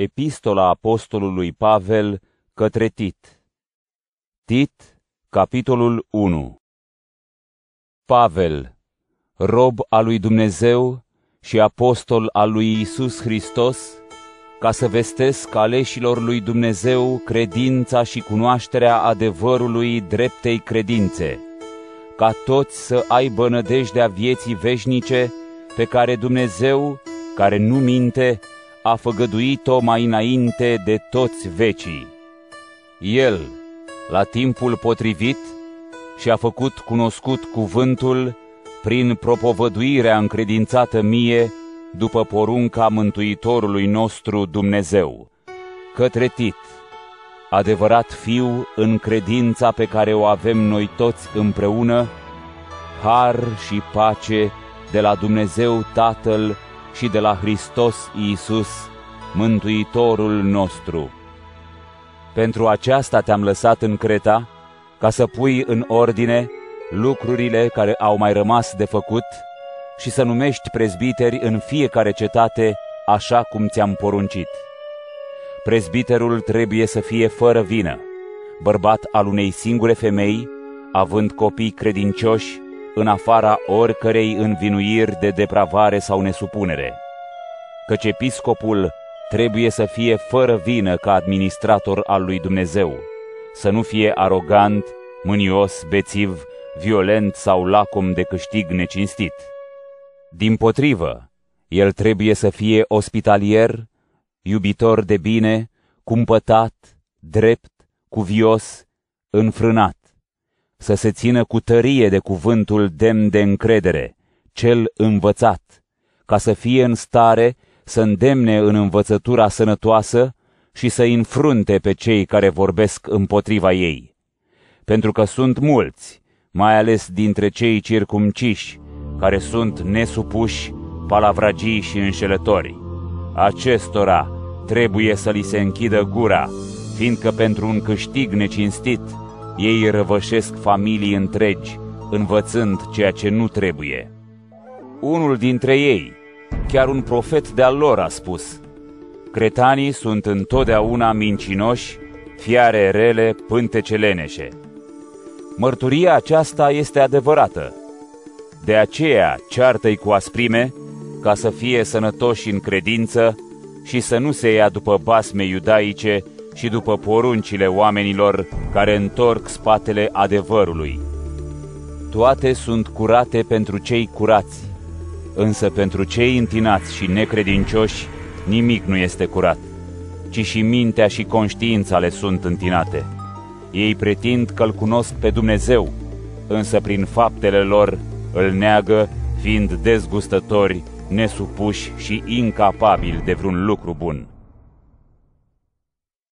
Epistola Apostolului Pavel către Tit. Tit, capitolul 1 Pavel, rob al lui Dumnezeu și apostol al lui Isus Hristos, ca să vestesc aleșilor lui Dumnezeu credința și cunoașterea adevărului dreptei credințe, ca toți să aibă nădejdea vieții veșnice pe care Dumnezeu, care nu minte, a făgăduit-o mai înainte de toți vecii. El, la timpul potrivit, și-a făcut cunoscut cuvântul prin propovăduirea încredințată mie după porunca Mântuitorului nostru Dumnezeu, către Tit, adevărat fiu în credința pe care o avem noi toți împreună, har și pace de la Dumnezeu Tatăl și de la Hristos Iisus, Mântuitorul nostru. Pentru aceasta te-am lăsat în Creta, ca să pui în ordine lucrurile care au mai rămas de făcut și să numești prezbiteri în fiecare cetate așa cum ți-am poruncit. Prezbiterul trebuie să fie fără vină, bărbat al unei singure femei, având copii credincioși în afara oricărei învinuiri de depravare sau nesupunere. Căci episcopul trebuie să fie fără vină ca administrator al lui Dumnezeu, să nu fie arogant, mânios, bețiv, violent sau lacom de câștig necinstit. Din potrivă, el trebuie să fie ospitalier, iubitor de bine, cumpătat, drept, cuvios, înfrânat să se țină cu tărie de cuvântul demn de încredere, cel învățat, ca să fie în stare să îndemne în învățătura sănătoasă și să înfrunte pe cei care vorbesc împotriva ei. Pentru că sunt mulți, mai ales dintre cei circumciși, care sunt nesupuși, palavragii și înșelători. Acestora trebuie să li se închidă gura, fiindcă pentru un câștig necinstit, ei răvășesc familii întregi, învățând ceea ce nu trebuie. Unul dintre ei, chiar un profet de-al lor, a spus, Cretanii sunt întotdeauna mincinoși, fiare rele, pântece leneșe. Mărturia aceasta este adevărată. De aceea ceartă-i cu asprime, ca să fie sănătoși în credință și să nu se ia după basme iudaice și după poruncile oamenilor care întorc spatele adevărului. Toate sunt curate pentru cei curați, însă pentru cei întinați și necredincioși nimic nu este curat, ci și mintea și conștiința le sunt întinate. Ei pretind că îl cunosc pe Dumnezeu, însă prin faptele lor îl neagă, fiind dezgustători, nesupuși și incapabili de vreun lucru bun.